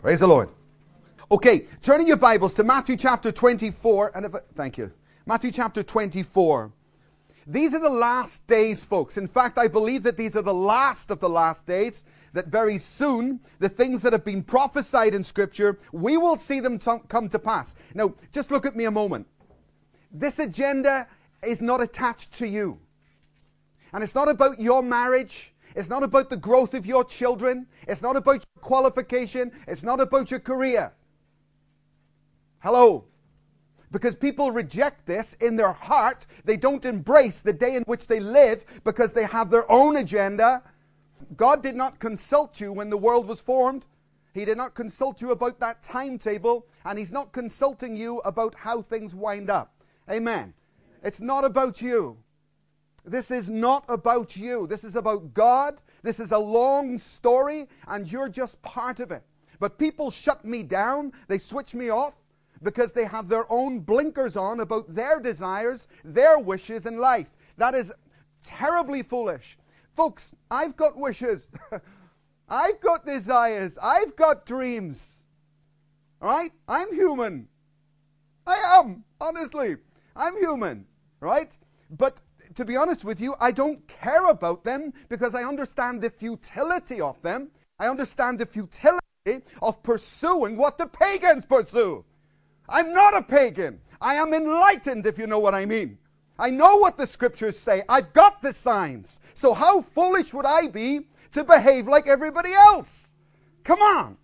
Praise the Lord. Okay, turning your Bibles to Matthew chapter 24, and if I, thank you. Matthew chapter 24. These are the last days, folks. In fact, I believe that these are the last of the last days, that very soon, the things that have been prophesied in Scripture, we will see them t- come to pass. Now, just look at me a moment. This agenda is not attached to you. And it's not about your marriage. It's not about the growth of your children. It's not about your qualification. It's not about your career. Hello. Because people reject this in their heart. They don't embrace the day in which they live because they have their own agenda. God did not consult you when the world was formed. He did not consult you about that timetable, and He's not consulting you about how things wind up. Amen. It's not about you. This is not about you. This is about God. This is a long story, and you're just part of it. But people shut me down, they switch me off because they have their own blinkers on about their desires, their wishes in life. That is terribly foolish. Folks, I've got wishes. I've got desires. I've got dreams. All right? I'm human. I am, honestly. I'm human, right? But to be honest with you, I don't care about them because I understand the futility of them. I understand the futility of pursuing what the pagans pursue. I'm not a pagan. I am enlightened, if you know what I mean. I know what the scriptures say. I've got the signs. So how foolish would I be to behave like everybody else? Come on.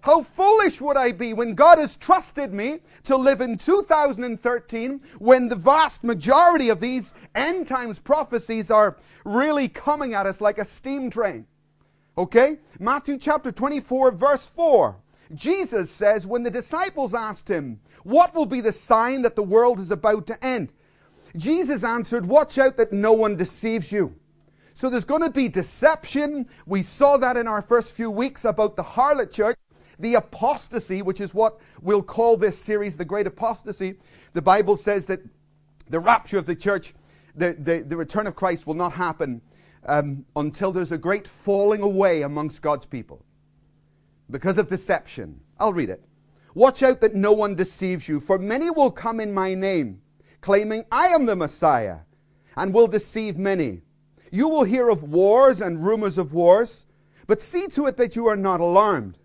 How foolish would I be when God has trusted me to live in 2013 when the vast majority of these end times prophecies are really coming at us like a steam train? Okay? Matthew chapter 24, verse 4. Jesus says, when the disciples asked him, What will be the sign that the world is about to end? Jesus answered, Watch out that no one deceives you. So there's going to be deception. We saw that in our first few weeks about the harlot church the apostasy, which is what we'll call this series the Great Apostasy. The Bible says that the rapture of the church, the, the, the return of Christ will not happen um, until there's a great falling away amongst God's people because of deception. I'll read it. Watch out that no one deceives you, for many will come in my name, claiming I am the Messiah, and will deceive many. You will hear of wars and rumors of wars, but see to it that you are not alarmed.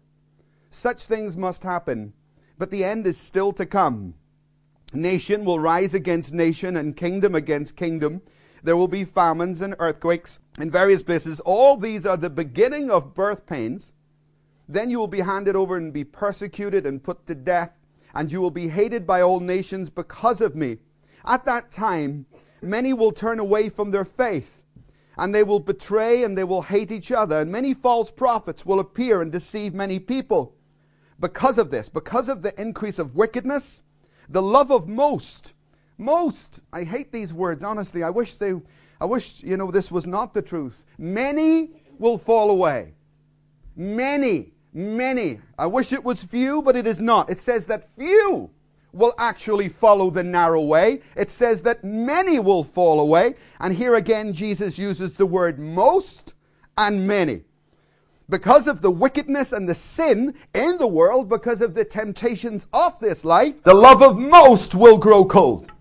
Such things must happen, but the end is still to come. Nation will rise against nation and kingdom against kingdom. There will be famines and earthquakes in various places. All these are the beginning of birth pains. Then you will be handed over and be persecuted and put to death, and you will be hated by all nations because of me. At that time, many will turn away from their faith, and they will betray and they will hate each other, and many false prophets will appear and deceive many people because of this, because of the increase of wickedness, the love of most, most, I hate these words, honestly. I wish they, I wish, you know, this was not the truth. Many will fall away. Many, many. I wish it was few, but it is not. It says that few will actually follow the narrow way. It says that many will fall away. And here again, Jesus uses the word most and many because of the wickedness and the sin in the world, because of the temptations of this life, the love of most will grow cold.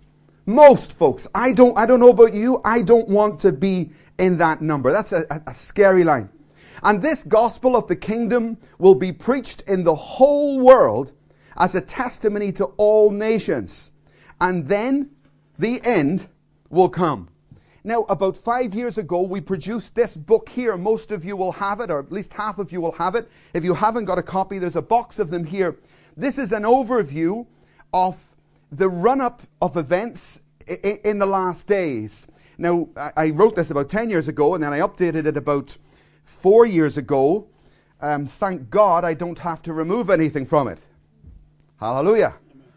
Most folks. I don't, I don't know about you. I don't want to be in that number. That's a, a, scary line. And this gospel of the kingdom will be preached in the whole world as a testimony to all nations. And then the end will come. Now, about five years ago, we produced this book here. Most of you will have it, or at least half of you will have it. If you haven't got a copy, there's a box of them here. This is an overview of the run up of events in the last days. Now, I wrote this about 10 years ago, and then I updated it about four years ago. Um, thank God I don't have to remove anything from it. Hallelujah.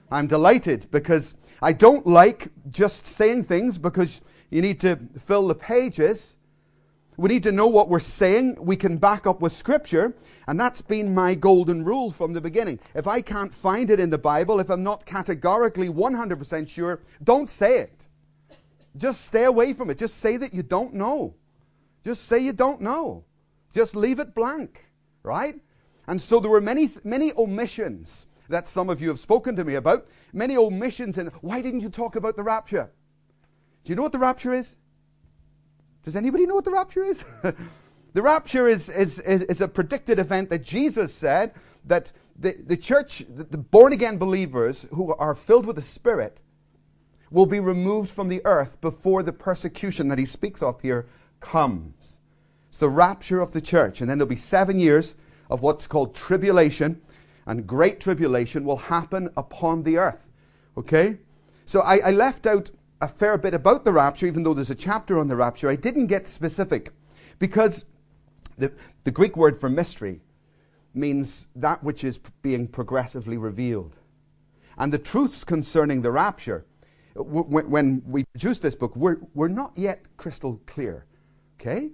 I'm delighted because I don't like just saying things because you need to fill the pages. We need to know what we're saying. We can back up with Scripture. And that's been my golden rule from the beginning. If I can't find it in the Bible, if I'm not categorically 100% sure, don't say it. Just stay away from it. Just say that you don't know. Just say you don't know. Just leave it blank, right? And so there were many, many omissions that some of you have spoken to me about. Many omissions. And why didn't you talk about the rapture? Do you know what the rapture is? Does anybody know what the rapture is? the rapture is, is, is, is, a predicted event that Jesus said that the, the church, the, the born again believers who are filled with the Spirit, will be removed from the earth before the persecution that he speaks of here comes. It's the rapture of the church. And then there'll be seven years of what's called tribulation, and great tribulation will happen upon the earth. Okay? So I, I left out a fair bit about the rapture, even though there's a chapter on the rapture. I didn't get specific because the, the Greek word for mystery means that which is being progressively revealed. And the truths concerning the rapture, when we produce this book, we're, we're not yet crystal clear. Okay?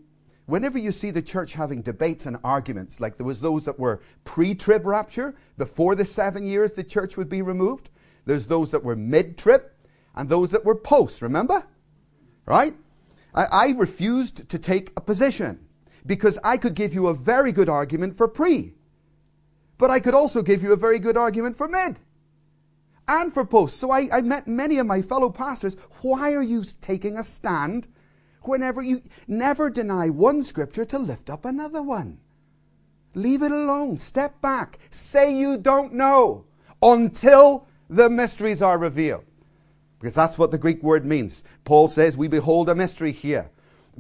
Whenever you see the church having debates and arguments, like there was those that were pre-trib rapture, before the seven years the church would be removed. There's those that were mid-trib, and those that were post, remember? Right? I, I refused to take a position because I could give you a very good argument for pre, but I could also give you a very good argument for mid and for post. So I, I met many of my fellow pastors. Why are you taking a stand whenever you never deny one scripture to lift up another one? Leave it alone. Step back. Say you don't know until the mysteries are revealed. Because that's what the Greek word means. Paul says, We behold a mystery here.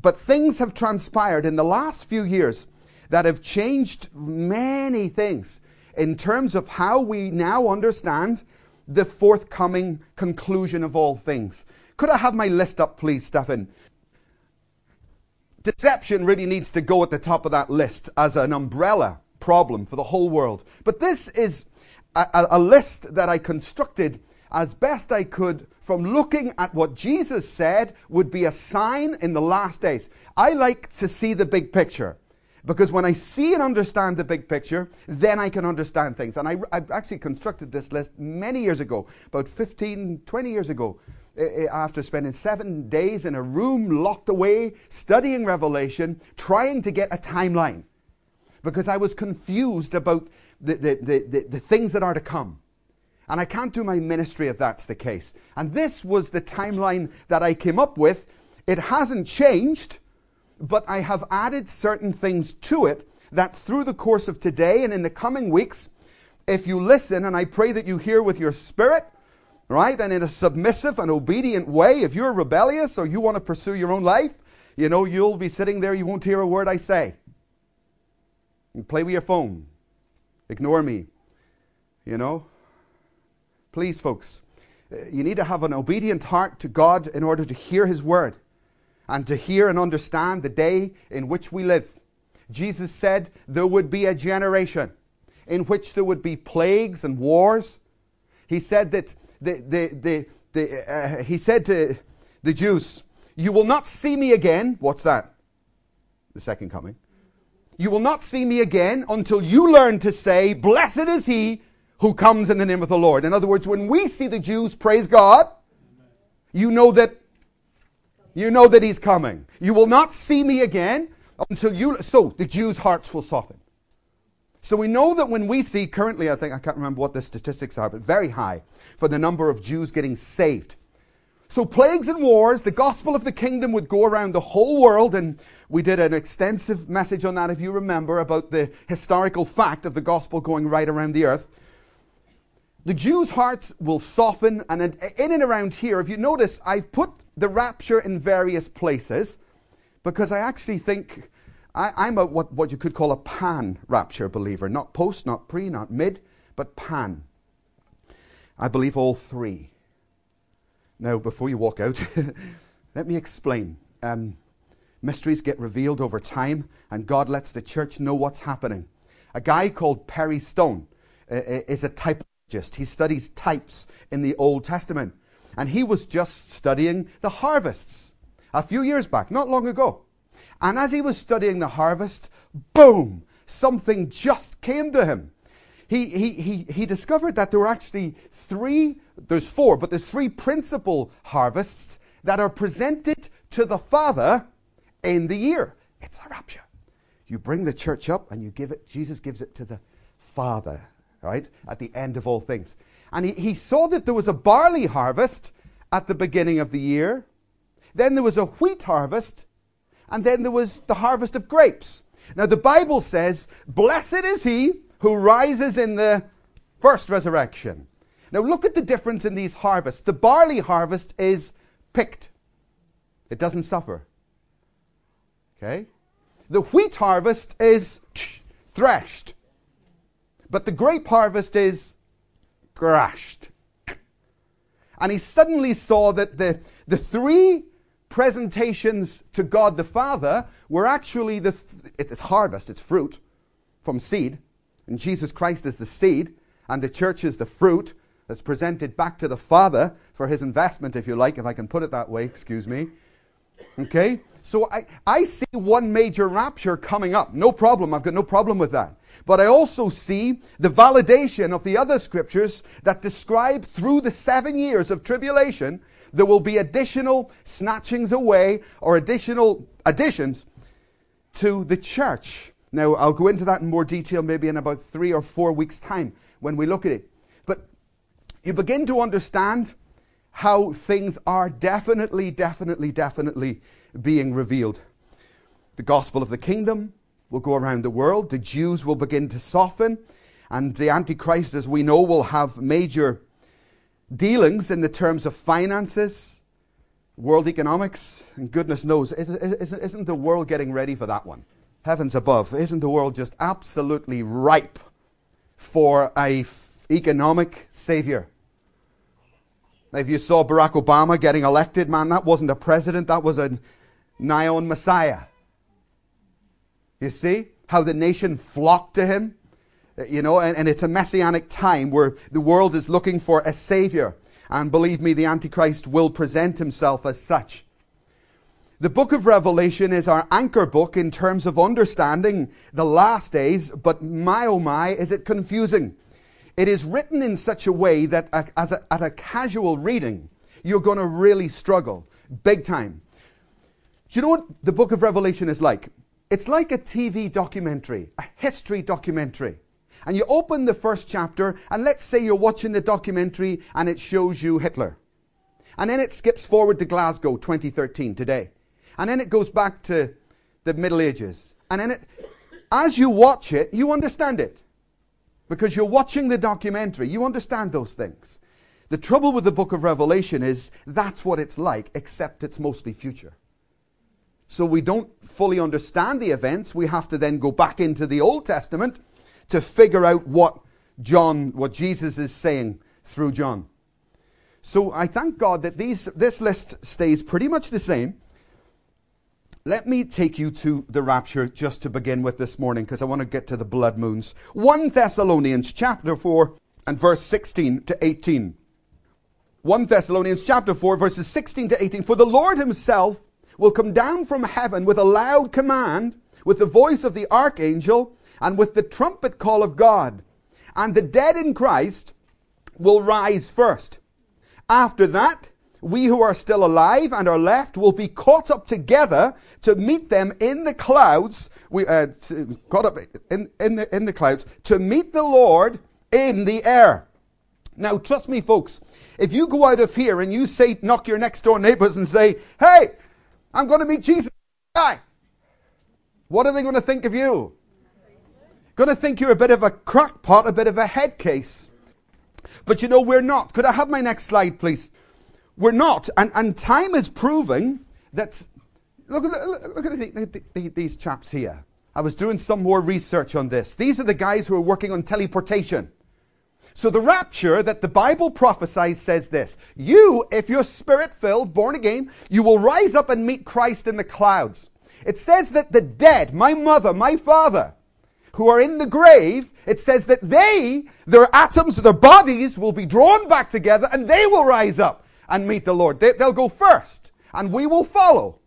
But things have transpired in the last few years that have changed many things in terms of how we now understand the forthcoming conclusion of all things. Could I have my list up, please, Stefan? Deception really needs to go at the top of that list as an umbrella problem for the whole world. But this is a, a list that I constructed as best I could from looking at what Jesus said would be a sign in the last days. I like to see the big picture. Because when I see and understand the big picture, then I can understand things. And I, I actually constructed this list many years ago, about 15, 20 years ago, eh, eh, after spending seven days in a room locked away, studying Revelation, trying to get a timeline. Because I was confused about the, the, the, the, the things that are to come. And I can't do my ministry if that's the case. And this was the timeline that I came up with. It hasn't changed, but I have added certain things to it that through the course of today and in the coming weeks, if you listen, and I pray that you hear with your spirit, right, and in a submissive and obedient way, if you're rebellious or you want to pursue your own life, you know, you'll be sitting there, you won't hear a word I say. You play with your phone. Ignore me. You know? Please, folks, uh, you need to have an obedient heart to God in order to hear His word and to hear and understand the day in which we live. Jesus said there would be a generation in which there would be plagues and wars. He said that the, the, the, the uh, he said to the Jews, You will not see me again. What's that? The second coming. You will not see me again until you learn to say, Blessed is he who comes in the name of the Lord. In other words, when we see the Jews praise God, you know that you know that he's coming. You will not see me again until you so the Jews' hearts will soften. So we know that when we see currently, I think I can't remember what the statistics are, but very high for the number of Jews getting saved. So plagues and wars, the gospel of the kingdom would go around the whole world, and we did an extensive message on that, if you remember, about the historical fact of the gospel going right around the earth the Jews' hearts will soften, and in and around here, if you notice, I've put the rapture in various places because I actually think I, am a, what, what you could call a pan rapture believer. Not post, not pre, not mid, but pan. I believe all three. Now, before you walk out, let me explain. Um, mysteries get revealed over time, and God lets the church know what's happening. A guy called Perry Stone uh, uh is a type he studies types in the Old Testament. And he was just studying the harvests a few years back, not long ago. And as he was studying the harvest, boom, something just came to him. He, he, he, he discovered that there were actually three, there's four, but there's three principal harvests that are presented to the Father in the year. It's a rapture. You bring the church up and you give it, Jesus gives it to the Father, right? At the end of all things. And he, he saw that there was a barley harvest at the beginning of the year, then there was a wheat harvest, and then there was the harvest of grapes. Now, the Bible says, Blessed is he who rises in the first resurrection. Now, look at the difference in these harvests. The barley harvest is picked, it doesn't suffer. Okay? The wheat harvest is threshed, but the grape harvest is crushed. And he suddenly saw that the, the three presentations to God the Father were actually the th- it's harvest, it's fruit from seed, and Jesus Christ is the seed, and the church is the fruit that's presented back to the Father for his investment, if you like, if I can put it that way, excuse me. Okay? So I, I see one major rapture coming up. No problem. I've got no problem with that. But I also see the validation of the other scriptures that describe through the seven years of tribulation, there will be additional snatchings away or additional additions to the church. Now, I'll go into that in more detail maybe in about three or four weeks' time when we look at it. But you begin to understand how things are definitely, definitely, definitely being revealed. The gospel of the kingdom will go around the world, the Jews will begin to soften, and the Antichrist, as we know, will have major dealings in the terms of finances, world economics, and goodness knows, isn't the world getting ready for that one? Heavens above, isn't the world just absolutely ripe for a f- economic savior? If you saw Barack Obama getting elected, man, that wasn't a president, that was a nigh Messiah. You see how the nation flocked to him? Uh, you know, and, and it's a messianic time where the world is looking for a savior. And believe me, the Antichrist will present himself as such. The book of Revelation is our anchor book in terms of understanding the last days, but my oh my, is it confusing. It is written in such a way that as a, at a casual reading, you're going to really struggle big time. Do you know what the book of Revelation is like? It's like a TV documentary, a history documentary. And you open the first chapter, and let's say you're watching the documentary and it shows you Hitler. And then it skips forward to Glasgow 2013, today. And then it goes back to the Middle Ages. And then it, as you watch it, you understand it. Because you're watching the documentary, you understand those things. The trouble with the book of Revelation is that's what it's like, except it's mostly future. So we don't fully understand the events. We have to then go back into the Old Testament to figure out what John, what Jesus is saying through John. So I thank God that these, this list stays pretty much the same. Let me take you to the rapture just to begin with this morning because I want to get to the blood moons. 1 Thessalonians chapter 4 and verse 16 to 18. 1 Thessalonians chapter 4 verses 16 to 18. For the Lord himself will come down from heaven with a loud command, with the voice of the archangel, and with the trumpet call of God. And the dead in Christ will rise first. After that, we who are still alive and are left will be caught up together to meet them in the clouds. We uh, caught up in, in, the, in the clouds to meet the Lord in the air. Now, trust me, folks. If you go out of here and you say, knock your next door neighbors and say, "Hey, I'm going to meet Jesus. Guy. What are they going to think of you? Going to think you're a bit of a crackpot, a bit of a head case. But you know, we're not. Could I have my next slide, please? We're not. And, and time is proving that. Look at, look at the, the, these chaps here. I was doing some more research on this. These are the guys who are working on teleportation. So the rapture that the Bible prophesies says this You, if you're spirit filled, born again, you will rise up and meet Christ in the clouds. It says that the dead, my mother, my father, who are in the grave, it says that they, their atoms, their bodies will be drawn back together and they will rise up and meet the Lord. They, they'll go first and we will follow.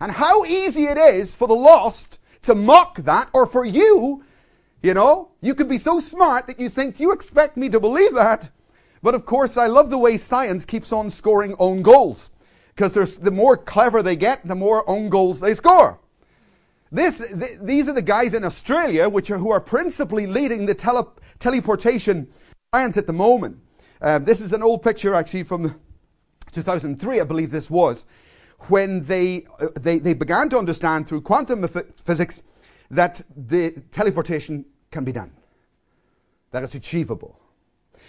And how easy it is for the lost to mock that or for you you know, you could be so smart that you think you expect me to believe that. But of course, I love the way science keeps on scoring own goals. Because the more clever they get, the more own goals they score. This, th- these are the guys in Australia which are, who are principally leading the tele- teleportation science at the moment. Uh, this is an old picture actually from 2003, I believe this was, when they, uh, they, they began to understand through quantum physics that the teleportation can be done, that it's achievable.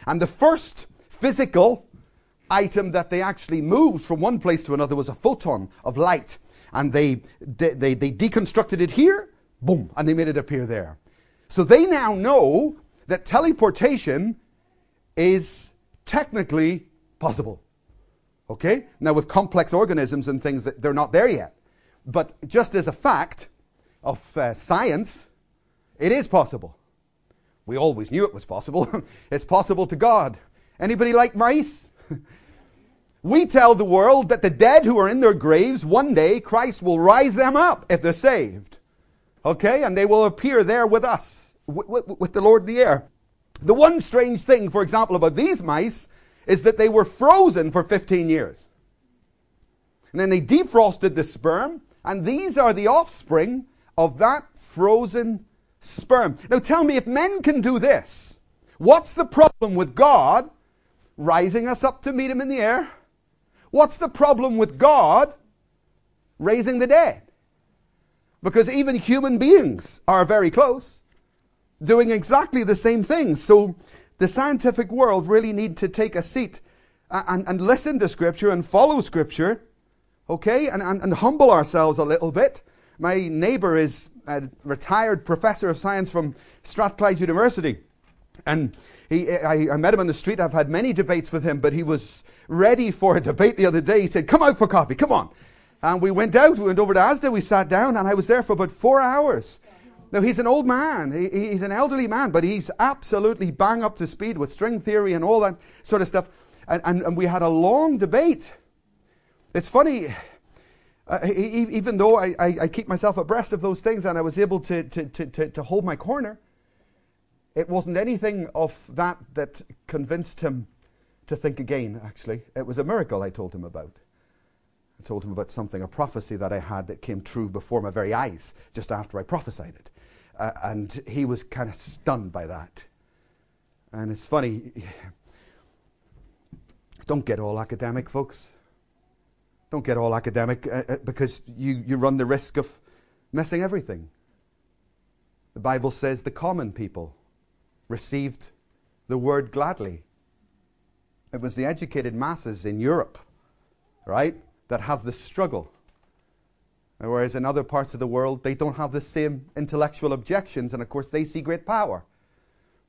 And the first physical item that they actually moved from one place to another was a photon of light. And they, they, they, they deconstructed it here, boom, and they made it appear there. So they now know that teleportation is technically possible. Okay? Now, with complex organisms and things, they're not there yet. But just as a fact of uh, science, it is possible. We always knew it was possible. it's possible to God. Anybody like mice? we tell the world that the dead who are in their graves, one day Christ will rise them up if they're saved. Okay? And they will appear there with us, with, with the Lord in the air. The one strange thing, for example, about these mice is that they were frozen for 15 years. And then they defrosted the sperm, and these are the offspring of that frozen sperm. Now tell me, if men can do this, what's the problem with God rising us up to meet Him in the air? What's the problem with God raising the dead? Because even human beings are very close, doing exactly the same thing. So the scientific world really need to take a seat and, and listen to Scripture and follow Scripture, okay, and, and, and humble ourselves a little bit. My neighbor is a retired professor of science from Strathclyde University. And he, I, I, met him on the street. I've had many debates with him, but he was ready for a debate the other day. He said, Come out for coffee, come on. And we went out, we went over to Asda, we sat down, and I was there for about four hours. Now, he's an old man, he, he's an elderly man, but he's absolutely bang up to speed with string theory and all that sort of stuff. And, and, and we had a long debate. It's funny, uh, even though I, I, I, keep myself abreast of those things and I was able to, to, to, to, hold my corner, it wasn't anything of that that convinced him to think again, actually. It was a miracle I told him about. I told him about something, a prophecy that I had that came true before my very eyes, just after I prophesied it. Uh, and he was kind of stunned by that. And it's funny, don't get all academic, folks. Don't get all academic uh, uh, because you, you run the risk of messing everything. The Bible says the common people received the word gladly. It was the educated masses in Europe, right, that have the struggle. Whereas in other parts of the world, they don't have the same intellectual objections, and of course, they see great power.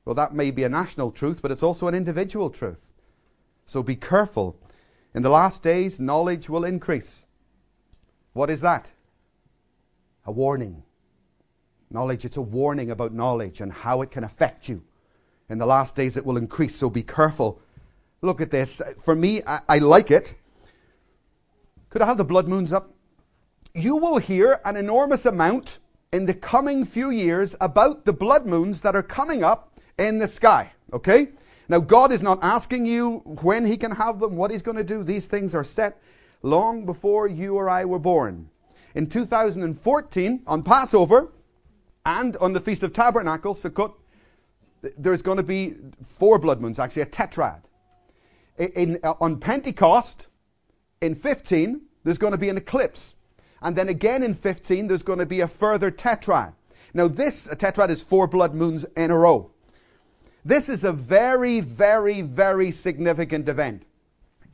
Well, that may be a national truth, but it's also an individual truth. So be careful in the last days, knowledge will increase. What is that? A warning. Knowledge, it's a warning about knowledge and how it can affect you. In the last days, it will increase, so be careful. Look at this. For me, I, I like it. Could I have the blood moons up? You will hear an enormous amount in the coming few years about the blood moons that are coming up in the sky. Okay? Now, God is not asking you when He can have them, what He's going to do. These things are set long before you or I were born. In 2014, on Passover and on the Feast of Tabernacles, Sukkot, there's going to be four blood moons, actually, a tetrad. In, uh, on Pentecost, in 15, there's going to be an eclipse. And then again in 15, there's going to be a further tetrad. Now, this a tetrad is four blood moons in a row. This is a very, very, very significant event.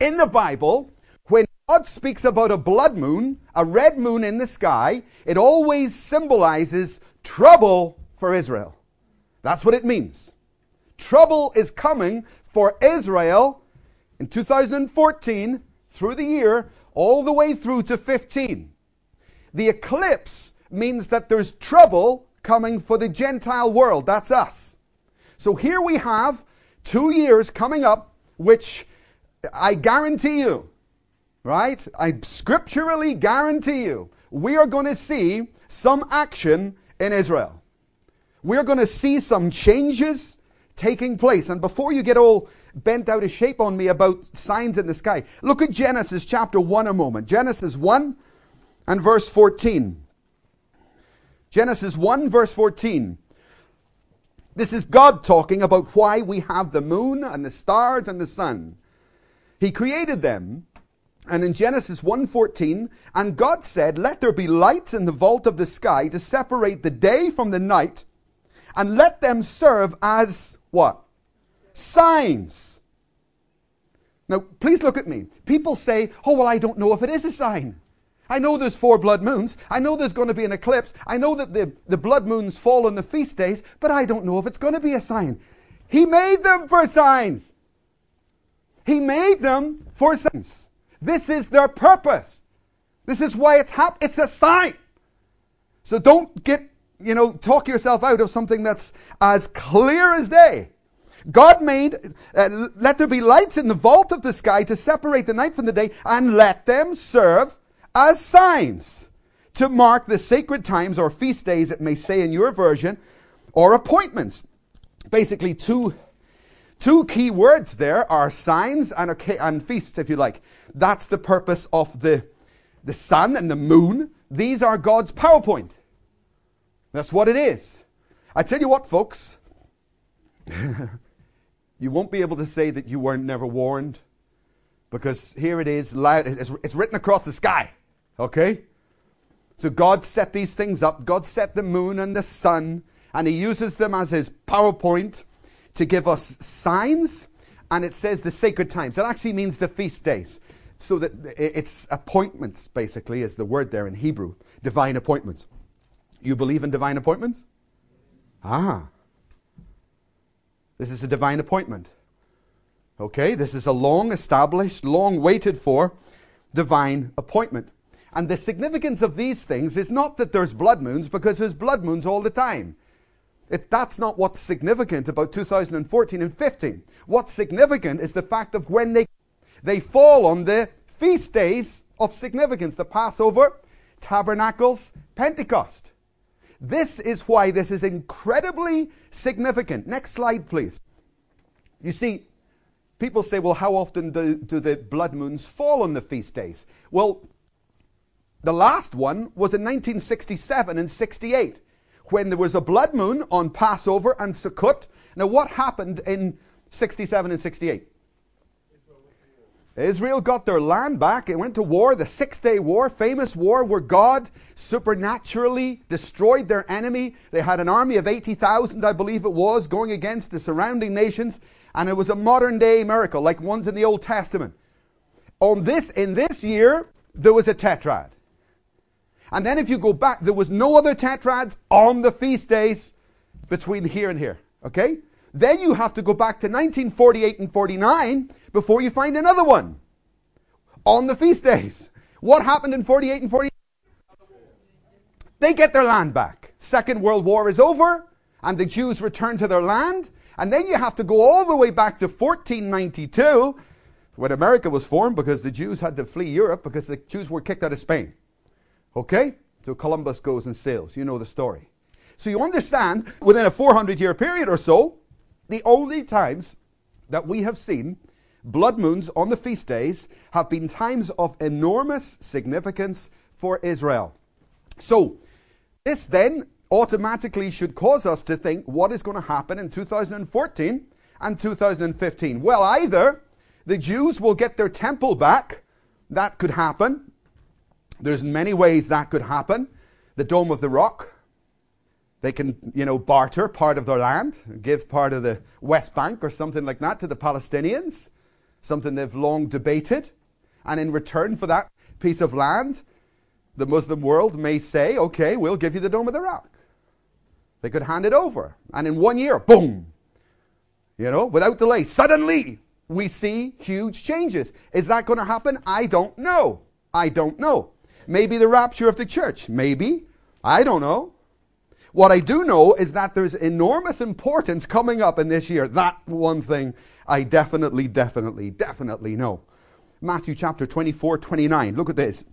In the Bible, when God speaks about a blood moon, a red moon in the sky, it always symbolizes trouble for Israel. That's what it means. Trouble is coming for Israel in 2014 through the year, all the way through to 15. The eclipse means that there's trouble coming for the Gentile world. That's us. So here we have two years coming up, which I guarantee you, right? I scripturally guarantee you, we are going to see some action in Israel. We're going to see some changes taking place. And before you get all bent out of shape on me about signs in the sky, look at Genesis chapter 1 a moment. Genesis 1 and verse 14. Genesis 1, verse 14. This is God talking about why we have the moon and the stars and the sun. He created them. And in Genesis 1:14, and God said, "Let there be lights in the vault of the sky to separate the day from the night, and let them serve as what? Signs." Now, please look at me. People say, "Oh, well, I don't know if it is a sign." I know there's four blood moons. I know there's going to be an eclipse. I know that the, the blood moons fall on the feast days, but I don't know if it's going to be a sign. He made them for signs. He made them for signs. This is their purpose. This is why it's It's a sign. So don't get, you know, talk yourself out of something that's as clear as day. God made, uh, let there be lights in the vault of the sky to separate the night from the day, and let them serve as signs to mark the sacred times or feast days, it may say in your version, or appointments. Basically, two, two key words there are signs and, and feasts, if you like. That's the purpose of the, the sun and the moon. These are God's PowerPoint. That's what it is. I tell you what, folks, you won't be able to say that you weren't never warned because here it is, loud, it's, it's written across the sky. Okay? So God set these things up. God set the moon and the sun, and He uses them as His PowerPoint to give us signs. And it says the sacred times. That actually means the feast days. So that it's appointments, basically, is the word there in Hebrew. Divine appointments. You believe in divine appointments? Ah. This is a divine appointment. Okay, this is a long established, long waited for divine appointment. And the significance of these things is not that there's blood moons, because there's blood moons all the time. It, that's not what's significant about 2014 and 15. What's significant is the fact of when they, they fall on the feast days of significance the Passover, Tabernacles, Pentecost. This is why this is incredibly significant. Next slide, please. You see, people say, well, how often do, do the blood moons fall on the feast days? Well, the last one was in 1967 and 68 when there was a blood moon on Passover and Sukkot. Now, what happened in 67 and 68? Israel got their land back. It went to war, the Six Day War, famous war where God supernaturally destroyed their enemy. They had an army of 80,000, I believe it was, going against the surrounding nations. And it was a modern day miracle, like ones in the Old Testament. On this, in this year, there was a tetrad. And then if you go back, there was no other tetrads on the feast days between here and here. Okay? Then you have to go back to 1948 and 49 before you find another one on the feast days. What happened in 48 and 49? They get their land back. Second World War is over, and the Jews return to their land. And then you have to go all the way back to 1492 when America was formed because the Jews had to flee Europe because the Jews were kicked out of Spain. Okay? So Columbus goes and sails. You know the story. So you understand, within a 400 year period or so, the only times that we have seen blood moons on the feast days have been times of enormous significance for Israel. So, this then automatically should cause us to think what is going to happen in 2014 and 2015. Well, either the Jews will get their temple back, that could happen, there's many ways that could happen. The Dome of the Rock, they can, you know, barter part of their land, give part of the West Bank or something like that to the Palestinians, something they've long debated. And in return for that piece of land, the Muslim world may say, okay, we'll give you the Dome of the Rock. They could hand it over. And in one year, boom, you know, without delay, suddenly we see huge changes. Is that going to happen? I don't know. I don't know. Maybe the rapture of the church. Maybe. I don't know. What I do know is that there's enormous importance coming up in this year. That one thing I definitely, definitely, definitely know. Matthew chapter 24, 29. Look at this.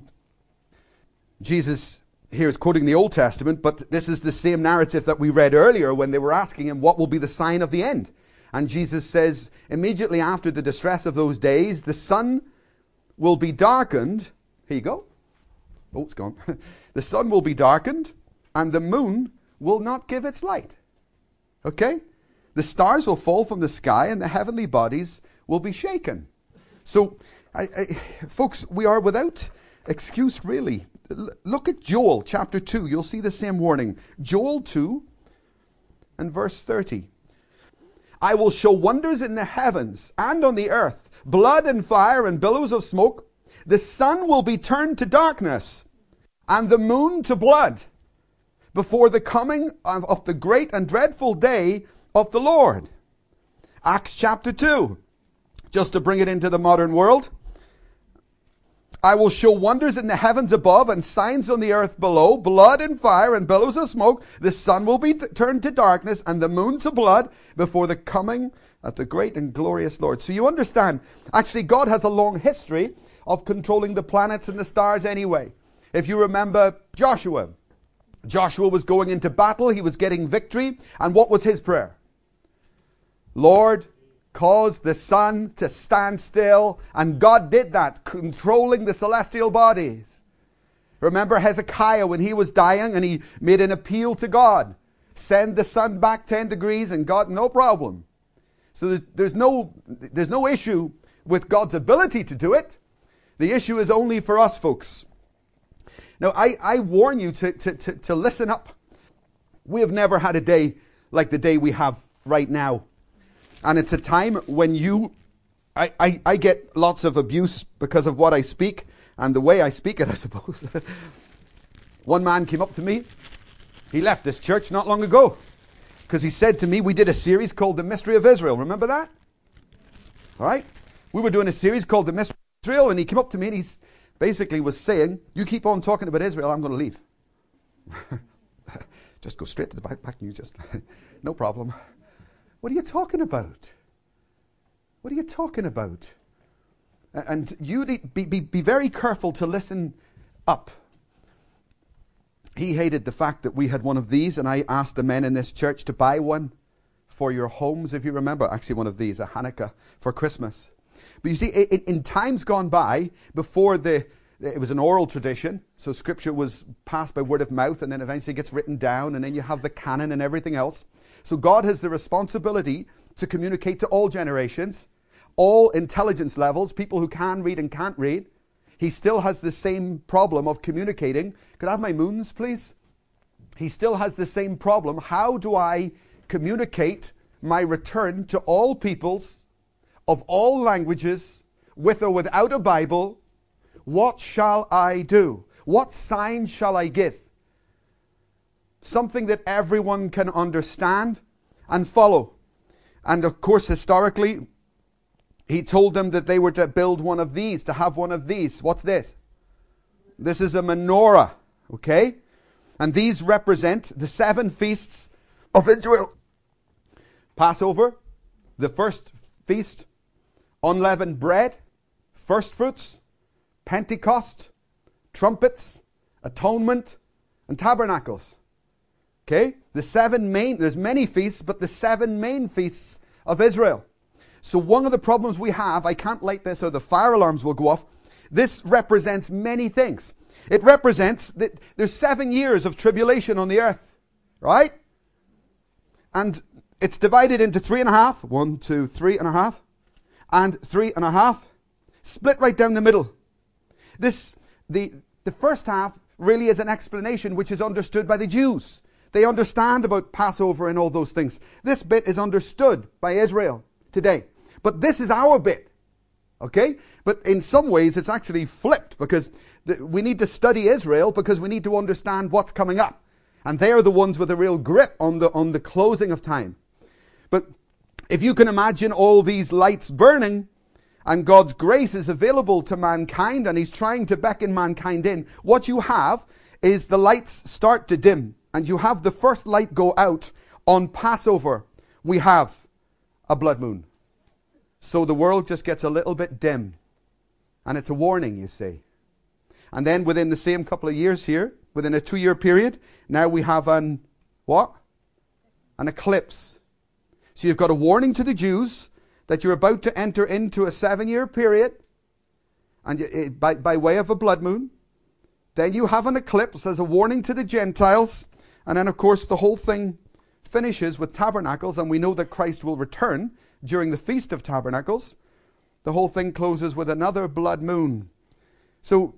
Jesus here is quoting the Old Testament, but this is the same narrative that we read earlier when they were asking him, What will be the sign of the end? And Jesus says, Immediately after the distress of those days, the sun will be darkened. Here you go. Oh, it's gone. the sun will be darkened, and the moon will not give its light. Okay? The stars will fall from the sky, and the heavenly bodies will be shaken. So, I, I, folks, we are without excuse, really. L- look at Joel chapter 2. You'll see the same warning. Joel 2 and verse 30. I will show wonders in the heavens and on the earth, blood and fire and billows of smoke. The sun will be turned to darkness and the moon to blood before the coming of, of the great and dreadful day of the Lord. Acts chapter 2. Just to bring it into the modern world. I will show wonders in the heavens above and signs on the earth below, blood and fire and billows of smoke. The sun will be t- turned to darkness and the moon to blood before the coming of the great and glorious Lord. So you understand, actually, God has a long history of controlling the planets and the stars anyway. If you remember Joshua, Joshua was going into battle, he was getting victory, and what was his prayer? Lord, cause the sun to stand still, and God did that, controlling the celestial bodies. Remember Hezekiah when he was dying and he made an appeal to God send the sun back 10 degrees, and God, no problem. So there's, there's, no, there's no issue with God's ability to do it. The issue is only for us, folks. Now, I, I warn you to, to, to, to listen up. We have never had a day like the day we have right now. And it's a time when you, I, I, I get lots of abuse because of what I speak and the way I speak it, I suppose. One man came up to me. He left this church not long ago because he said to me, We did a series called The Mystery of Israel. Remember that? All right? We were doing a series called The Mystery Israel, and he came up to me and he basically was saying, You keep on talking about Israel, I'm going to leave. just go straight to the back, back news, just no problem. What are you talking about? What are you talking about? And you be, be, be very careful to listen up. He hated the fact that we had one of these, and I asked the men in this church to buy one for your homes, if you remember. Actually, one of these, a Hanukkah for Christmas. But you see, in, in times gone by, before the it was an oral tradition, so scripture was passed by word of mouth and then eventually gets written down, and then you have the canon and everything else. So God has the responsibility to communicate to all generations, all intelligence levels, people who can read and can't read. He still has the same problem of communicating. Could I have my moons, please? He still has the same problem. How do I communicate my return to all peoples of all languages, with or without a Bible? What shall I do? What sign shall I give? something that everyone can understand and follow. And of course, historically, he told them that they were to build one of these, to have one of these. What's this? This is a menorah, okay? And these represent the seven feasts of Israel Passover, the first feast, unleavened bread, first fruits, Pentecost, trumpets, atonement, and tabernacles. Okay? The seven main, there's many feasts, but the seven main feasts of Israel. So one of the problems we have, I can't light this or the fire alarms will go off. This represents many things. It represents that there's seven years of tribulation on the earth, right? And it's divided into three and a half, one, two, three and a half, and three and a half, split right down the middle. This, the, the first half really is an explanation which is understood by the Jews. They understand about Passover and all those things. This bit is understood by Israel today. But this is our bit. Okay? But in some ways, it's actually flipped because we need to study Israel because we need to understand what's coming up. And they are the ones with a real grip on the, on the closing of time. But if you can imagine all these lights burning and God's grace is available to mankind and He's trying to beckon mankind in, what you have is the lights start to dim and you have the first light go out on Passover, we have a blood moon. So the world just gets a little bit dim. And it's a warning, you see. And then within the same couple of years here, within a two year period, now we have an what? An eclipse. So you've got a warning to the Jews that you're about to enter into a seven year period, and it, by, by way of a blood moon. Then you have an eclipse as a warning to the Gentiles And then, of course, the whole thing finishes with tabernacles, and we know that Christ will return during the Feast of Tabernacles. The whole thing closes with another blood moon. So,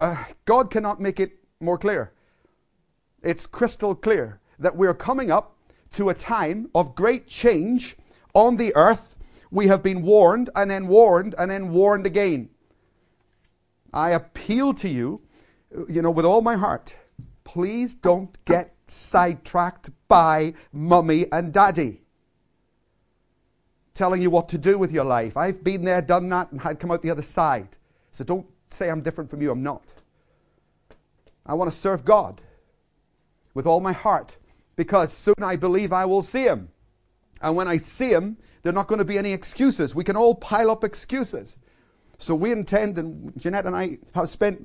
uh, God cannot make it more clear. It's crystal clear that we're coming up to a time of great change on the earth. We have been warned and then warned and then warned again. I appeal to you, uh, you know, with all my heart, please don't get sidetracked by mummy and daddy telling you what to do with your life. I've been there, done that, and had come out the other side. So don't say I'm different from you. I'm not. I want to serve God with all my heart because soon I believe I will see Him. And when I see Him, there are not going to be any excuses. We can all pile up excuses. So we intend, and Jeanette and I have spent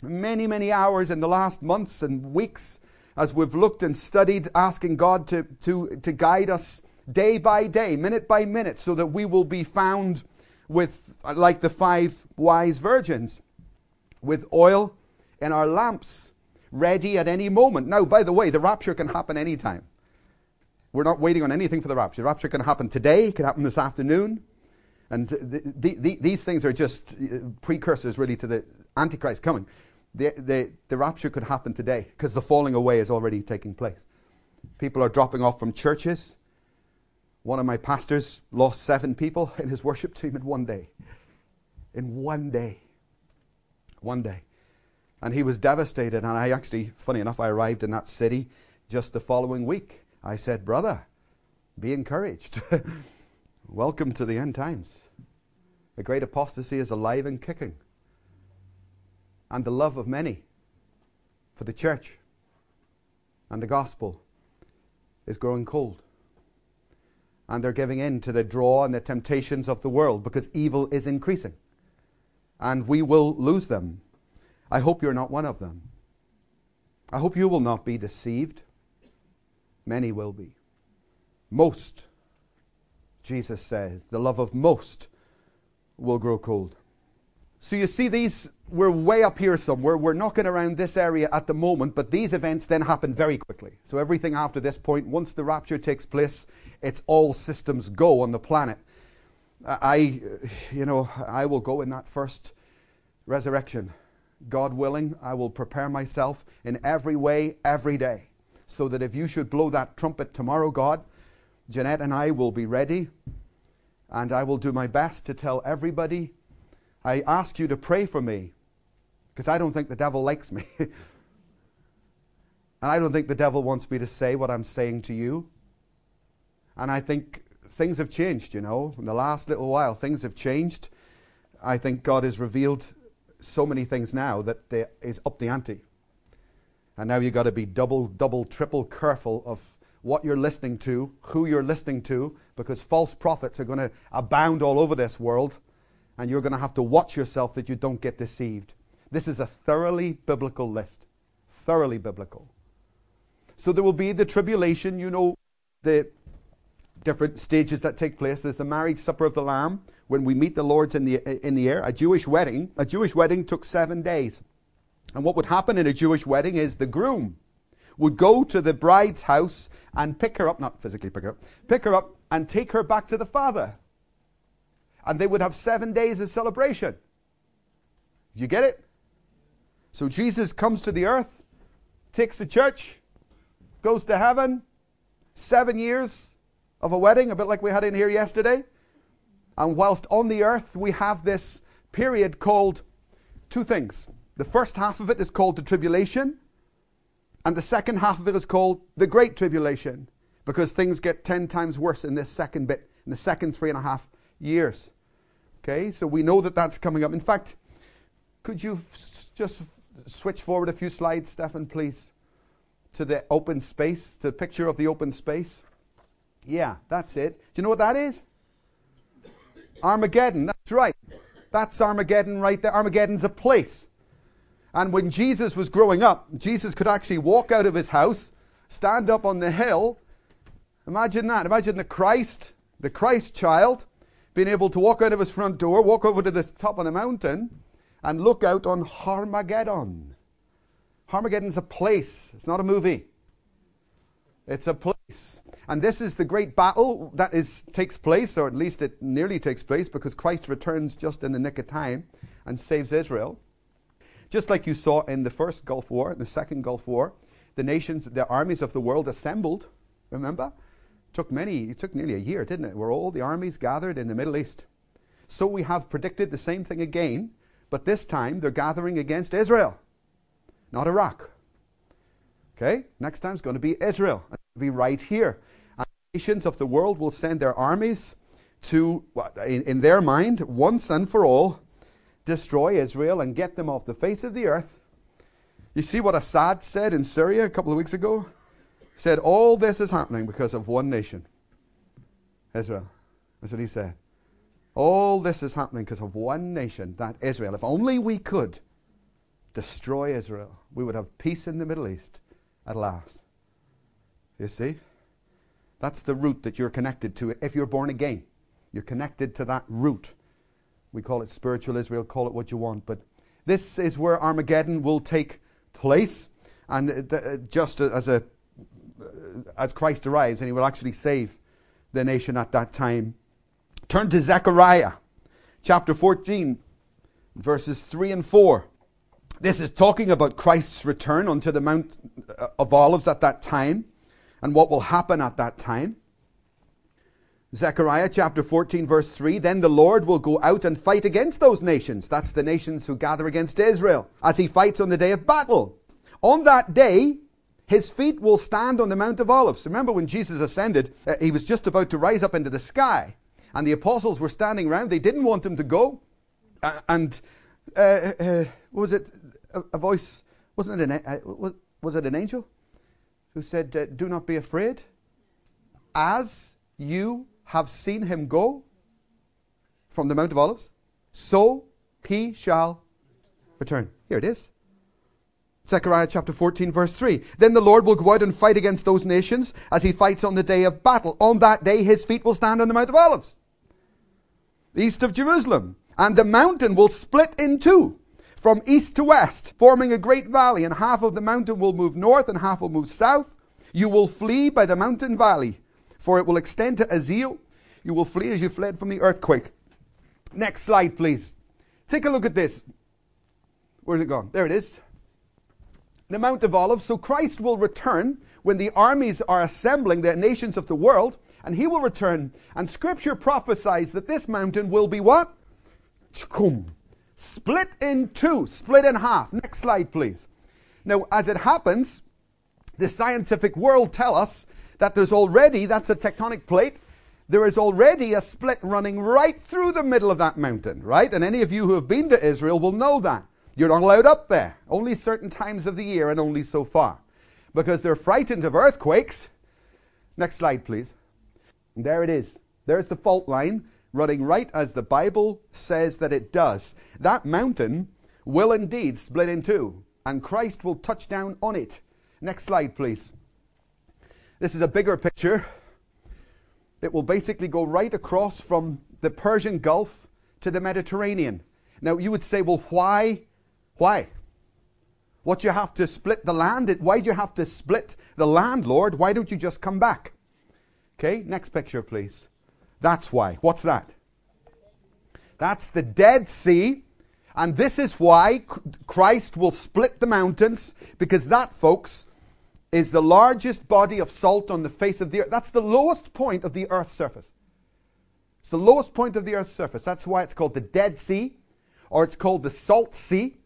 many, many hours in the last months and weeks as we've looked and studied, asking God to, to, to guide us day by day, minute by minute, so that we will be found with, like the five wise virgins, with oil in our lamps, ready at any moment. Now, by the way, the rapture can happen anytime. We're not waiting on anything for the rapture. The rapture can happen today, it can happen this afternoon. And the, the, the, these things are just uh, precursors, really, to the Antichrist coming the, the, the rapture could happen today because the falling away is already taking place. People are dropping off from churches. One of my pastors lost seven people in his worship team in one day. In one day. One day. And he was devastated. And I actually, funny enough, I arrived in that city just the following week. I said, Brother, be encouraged. Welcome to the end times. The great apostasy is alive and kicking and the love of many for the church and the gospel is growing cold. And they're giving in to the draw and the temptations of the world because evil is increasing. And we will lose them. I hope you're not one of them. I hope you will not be deceived. Many will be. Most, Jesus says, the love of most will grow cold. So you see, these we're way up here somewhere. We're knocking around this area at the moment, but these events then happen very quickly. So everything after this point, once the rapture takes place, it's all systems go on the planet. I, you know, I will go in that first resurrection. God willing, I will prepare myself in every way, every day, so that if you should blow that trumpet tomorrow, God, Jeanette and I will be ready, and I will do my best to tell everybody I ask you to pray for me because I don't think the devil likes me. and I don't think the devil wants me to say what I'm saying to you. And I think things have changed, you know. In the last little while, things have changed. I think God has revealed so many things now that there is up the ante. And now you've got to be double, double, triple careful of what you're listening to, who you're listening to, because false prophets are going to abound all over this world and you're going to have to watch yourself that you don't get deceived. This is a thoroughly biblical list. Thoroughly biblical. So there will be the tribulation, you know, the different stages that take place. There's the marriage supper of the Lamb, when we meet the Lord's in the, in the air. A Jewish wedding. A Jewish wedding took seven days. And what would happen in a Jewish wedding is the groom would go to the bride's house and pick her up, not physically pick her up, pick her up and take her back to the father and they would have seven days of celebration. You get it? So Jesus comes to the earth, takes the church, goes to heaven, seven years of a wedding, a bit like we had in here yesterday. And whilst on the earth, we have this period called two things. The first half of it is called the tribulation, and the second half of it is called the great tribulation, because things get ten times worse in this second bit, in the second three and a half years. Okay, so we know that that's coming up. In fact, could you f- just switch forward a few slides, Stefan, please, to the open space, the picture of the open space? Yeah, that's it. Do you know what that is? Armageddon. That's right. That's Armageddon right there. Armageddon's a place. And when Jesus was growing up, Jesus could actually walk out of his house, stand up on the hill. Imagine that. Imagine the Christ, the Christ child, being able to walk out of his front door, walk over to the top of the mountain, and look out on Harmageddon. Harmageddon's a place, it's not a movie. It's a place. And this is the great battle that is takes place, or at least it nearly takes place, because Christ returns just in the nick of time and saves Israel. Just like you saw in the first Gulf War, the second Gulf War, the nations, the armies of the world assembled. Remember? Took many, it took nearly a year, didn't it? Where all the armies gathered in the Middle East. So we have predicted the same thing again, but this time they're gathering against Israel, not Iraq. Okay? Next time it's going to be Israel. It'll be right here. Nations of the world will send their armies to, in, in their mind, once and for all, destroy Israel and get them off the face of the earth. You see what Assad said in Syria a couple of weeks ago? He said, All this is happening because of one nation Israel. That's what he said. All this is happening because of one nation, that Israel. If only we could destroy Israel, we would have peace in the Middle East at last. You see? That's the root that you're connected to if you're born again. You're connected to that root. We call it spiritual Israel, call it what you want. But this is where Armageddon will take place. And uh, just as, a, uh, as Christ arrives, and he will actually save the nation at that time. Turn to Zechariah chapter 14, verses 3 and 4. This is talking about Christ's return onto the Mount of Olives at that time and what will happen at that time. Zechariah chapter 14, verse 3 Then the Lord will go out and fight against those nations. That's the nations who gather against Israel, as he fights on the day of battle. On that day, his feet will stand on the Mount of Olives. Remember when Jesus ascended, uh, he was just about to rise up into the sky, and the apostles were standing around. They didn't want him to go. And uh, uh was it? a, voice, wasn't it an, was, was, it an angel who said, uh, Do not be afraid, as you have seen him go from the Mount of Olives, so he shall return. Here it is. Zechariah chapter 14, verse 3. Then the Lord will go out and fight against those nations as he fights on the day of battle. On that day, his feet will stand on the Mount of Olives, east of Jerusalem. And the mountain will split in two from east to west, forming a great valley, and half of the mountain will move north and half will move south. You will flee by the mountain valley, for it will extend to Azel. You will flee as you fled from the earthquake. Next slide, please. Take a look at this. Where's it gone? There it is. The Mount of Olives. So Christ will return when the armies are assembling the nations of the world, and he will return. And Scripture prophesies that this mountain will be what? Chkum split in two, split in half. Next slide, please. Now, as it happens, the scientific world tell us that there's already, that's a tectonic plate, there is already a split running right through the middle of that mountain, right? And any of you who have been to Israel will know that. You're not allowed up there, only certain times of the year and only so far. Because they're frightened of earthquakes. Next slide, please. And there it is. There's the fault line running right as the Bible says that it does. That mountain will indeed split in two, and Christ will touch down on it. Next slide, please. This is a bigger picture. It will basically go right across from the Persian Gulf to the Mediterranean. Now, you would say, well, why? Why? What you have to split the land? Why do you have to split the land, Lord? Why don't you just come back? Okay, next picture, please. That's why. What's that? That's the Dead Sea. And this is why Christ will split the mountains, because that, folks, is the largest body of salt on the face of the earth. That's the lowest point of the earth's surface. It's the lowest point of the earth's surface. That's why it's called the Dead Sea, or it's called the Salt Sea.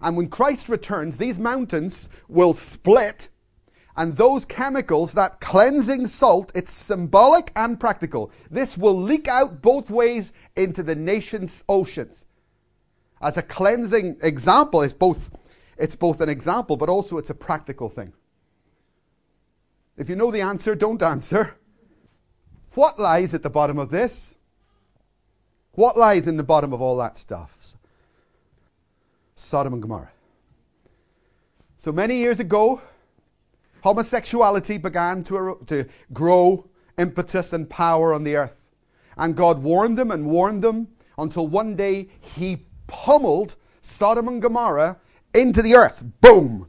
And when Christ returns, these mountains will split and those chemicals, that cleansing salt, it's symbolic and practical. This will leak out both ways into the nation's oceans. As a cleansing example, it's both, it's both an example, but also it's a practical thing. If you know the answer, don't answer. What lies at the bottom of this? What lies in the bottom of all that stuff? Sodom and Gomorrah. So many years ago, homosexuality began to, to grow impetus and power on the earth. And God warned them and warned them until one day he pummeled Sodom and Gomorrah into the earth. Boom!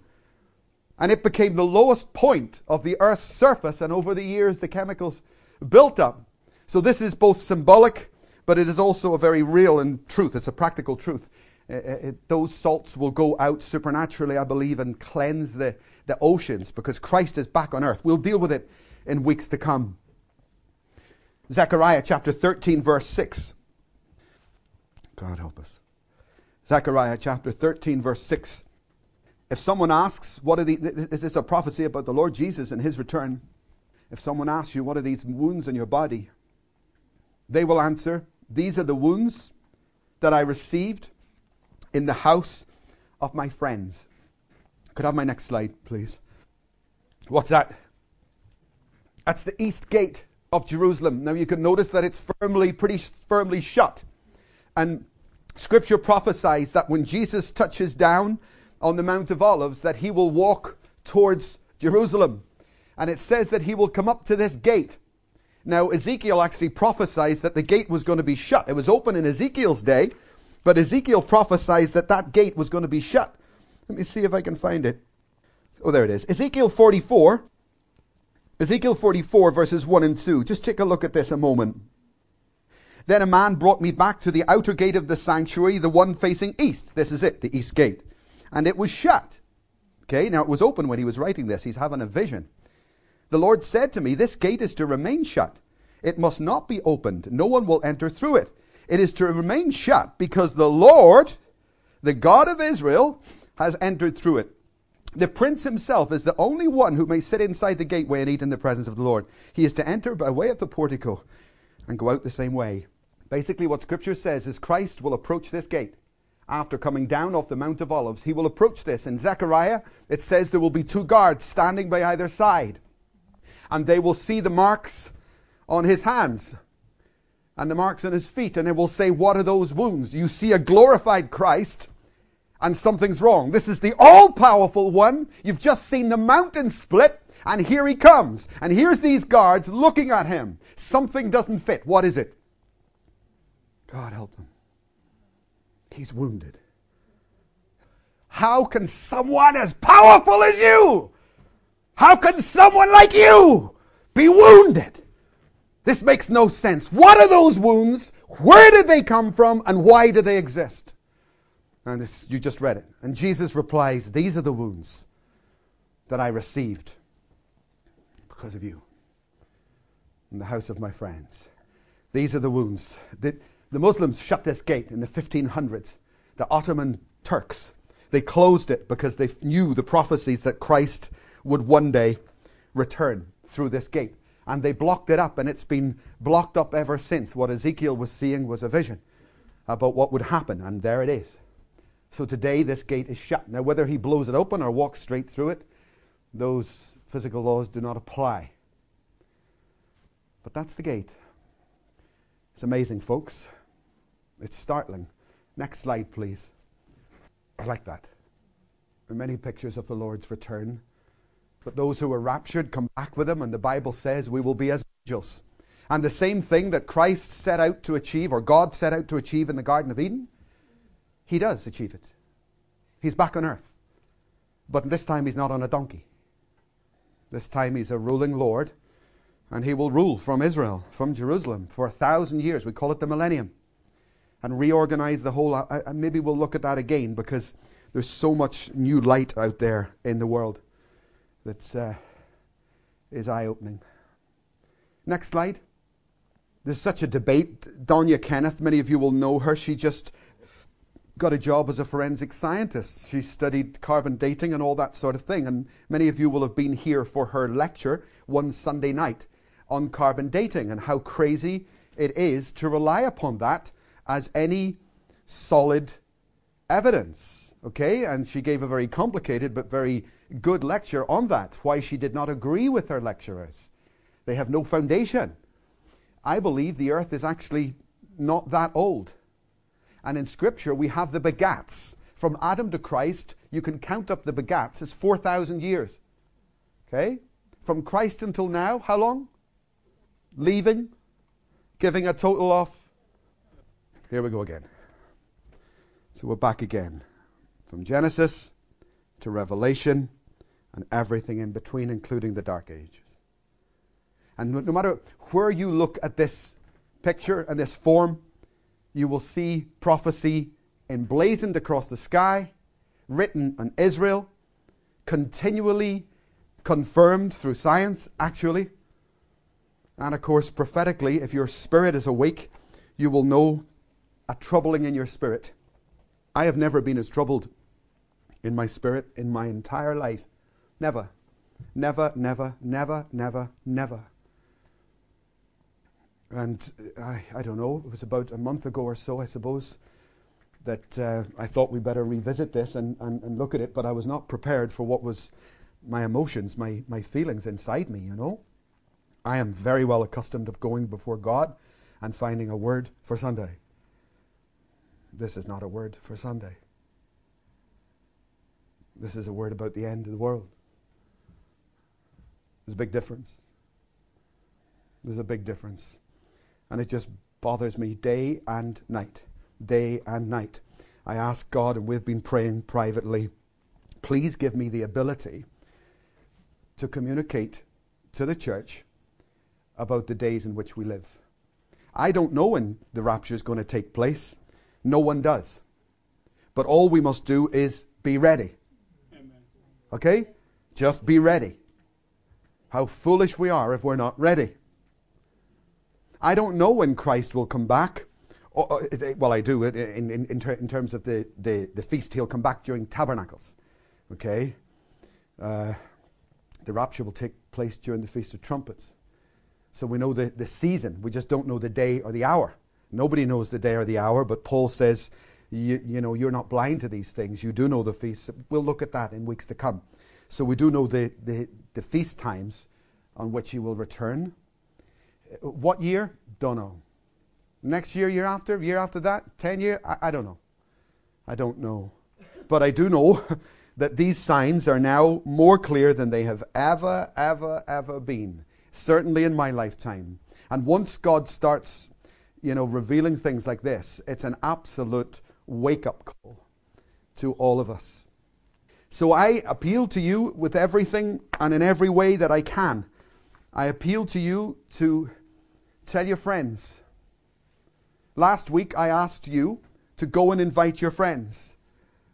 And it became the lowest point of the Earth's surface, and over the years, the chemicals built up. So, this is both symbolic, but it is also a very real and truth. It's a practical truth. It, it, those salts will go out supernaturally, I believe, and cleanse the, the oceans because Christ is back on earth. We'll deal with it in weeks to come. Zechariah chapter 13, verse 6. God help us. Zechariah chapter 13, verse 6. If someone asks, what are the, is this a prophecy about the Lord Jesus and his return. If someone asks you, what are these wounds in your body? They will answer, these are the wounds that I received in the house of my friends. Could I have my next slide, please? What's that? That's the east gate of Jerusalem. Now you can notice that it's firmly, pretty firmly shut. And scripture prophesies that when Jesus touches down on the Mount of Olives, that he will walk towards Jerusalem. And it says that he will come up to this gate. Now, Ezekiel actually prophesies that the gate was going to be shut. It was open in Ezekiel's day, but Ezekiel prophesies that that gate was going to be shut. Let me see if I can find it. Oh, there it is. Ezekiel 44. Ezekiel 44, verses 1 and 2. Just take a look at this a moment. Then a man brought me back to the outer gate of the sanctuary, the one facing east. This is it, the east gate. And it was shut. Okay, now it was open when he was writing this. He's having a vision. The Lord said to me, This gate is to remain shut. It must not be opened. No one will enter through it. It is to remain shut because the Lord, the God of Israel, has entered through it. The prince himself is the only one who may sit inside the gateway and eat in the presence of the Lord. He is to enter by way of the portico and go out the same way. Basically, what Scripture says is Christ will approach this gate after coming down off the Mount of Olives. He will approach this. In Zechariah, it says there will be two guards standing by either side, and they will see the marks on his hands and the marks on his feet, and they will say, What are those wounds? You see a glorified Christ, and something's wrong. This is the all powerful one. You've just seen the mountain split, and here he comes. And here's these guards looking at him. Something doesn't fit. What is it? God help them. He's wounded. How can someone as powerful as you, how can someone like you be wounded? This makes no sense. What are those wounds? Where did they come from? And why do they exist? And this, you just read it. And Jesus replies, These are the wounds that I received because of you in the house of my friends. These are the wounds. The, the Muslims shut this gate in the 1500s. The Ottoman Turks, they closed it because they knew the prophecies that Christ would one day return through this gate and they blocked it up, and it's been blocked up ever since. What Ezekiel was seeing was a vision about what would happen, and there it is. So today, this gate is shut. Now, whether he blows it open or walks straight through it, those physical laws do not apply. But that's the gate. It's amazing, folks. It's startling. Next slide, please. I like that. Many pictures of the Lord's return. But those who are raptured come back with him, and the Bible says we will be as angels. And the same thing that Christ set out to achieve, or God set out to achieve in the Garden of Eden, he does achieve it. He's back on earth. But this time he's not on a donkey. This time he's a ruling Lord, and he will rule from Israel, from Jerusalem, for a thousand years. We call it the millennium. And reorganize the whole. Uh, maybe we'll look at that again because there's so much new light out there in the world that uh, is eye opening. Next slide. There's such a debate. Donia Kenneth, many of you will know her. She just got a job as a forensic scientist. She studied carbon dating and all that sort of thing. And many of you will have been here for her lecture one Sunday night on carbon dating and how crazy it is to rely upon that as any solid evidence. Okay? And she gave a very complicated but very good lecture on that, why she did not agree with her lecturers. They have no foundation. I believe the earth is actually not that old. And in Scripture, we have the begats. From Adam to Christ, you can count up the begats as 4,000 years. Okay? From Christ until now, how long? Leaving, giving a total of. Here we go again. So we're back again. From Genesis to Revelation, and everything in between, including the dark ages. And no, matter where you look at this picture and this form, you will see prophecy emblazoned across the sky, written on Israel, continually confirmed through science, actually. And of course, prophetically, if your spirit is awake, you will know a troubling in your spirit. I have never been as troubled in my spirit in my entire life. Never. Never, never, never, never, never. And I, I don't know, it was about a month ago or so, I suppose, that uh, I thought we better revisit this and, and, and look at it, but I was not prepared for what was my emotions, my, my feelings inside me, you know. I am very well accustomed of going before God and finding a word for Sunday. This is not a word for Sunday. This is a word about the end of the world. There's a big difference. There's a big difference. And it just bothers me day and night. Day and night. I ask God, and we've been praying privately, please give me the ability to communicate to the church about the days in which we live. I don't know when the rapture is going to take place. No one does. But all we must do is be ready. Okay? Just be ready. How foolish we are if we're not ready. I don't know when Christ will come back. well, I do, in, in, in, in terms of the, the, the, feast, he'll come back during tabernacles. Okay? Uh, the rapture will take place during the Feast of Trumpets. So we know the, the season, we just don't know the day or the hour. Nobody knows the day or the hour, but Paul says, you, you know, you're not blind to these things. You do know the feast. We'll look at that in weeks to come. So we do know the, the, the feast times on which he will return. What year? Don't know. Next year, year after, year after that, 10 year? I, I don't know. I don't know. But I do know that these signs are now more clear than they have ever, ever, ever been. Certainly in my lifetime. And once God starts, you know, revealing things like this, it's an absolute wake up call to all of us. So I appeal to you with everything and in every way that I can I appeal to you to tell your friends. Last week, I asked you to go and invite your friends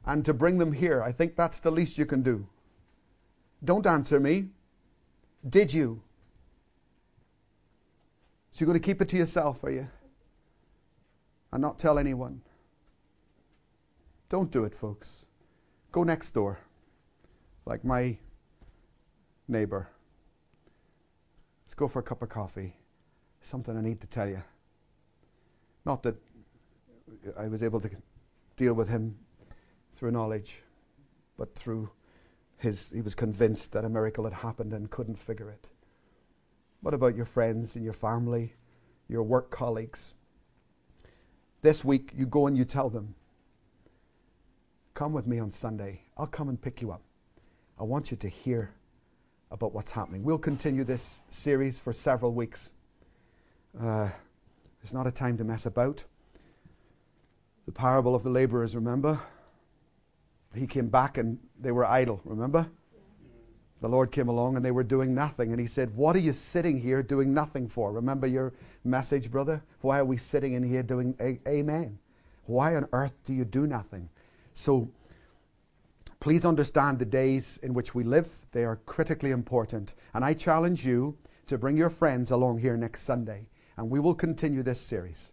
and to bring them here. I think that's the least you can do. Don't answer me. Did you? So you're going to keep it to yourself, are you? And not tell anyone. Don't do it, folks. Go next door, like my neighbor. Let's go for a cup of coffee. Something I need to tell you. Not that I was able to deal with him through knowledge, but through his, he was convinced that a miracle had happened and couldn't figure it. What about your friends and your family, your work colleagues? This week, you go and you tell them, Come with me on Sunday. I'll come and pick you up. I want you to hear about what's happening. We'll continue this series for several weeks. Uh, it's not a time to mess about. The parable of the laborers, remember? He came back and they were idle, remember? The Lord came along and they were doing nothing. And he said, What are you sitting here doing nothing for? Remember your message, brother? Why are we sitting in here doing a- Amen? Why on earth do you do nothing? So Please understand the days in which we live, they are critically important. And I challenge you to bring your friends along here next Sunday, and we will continue this series.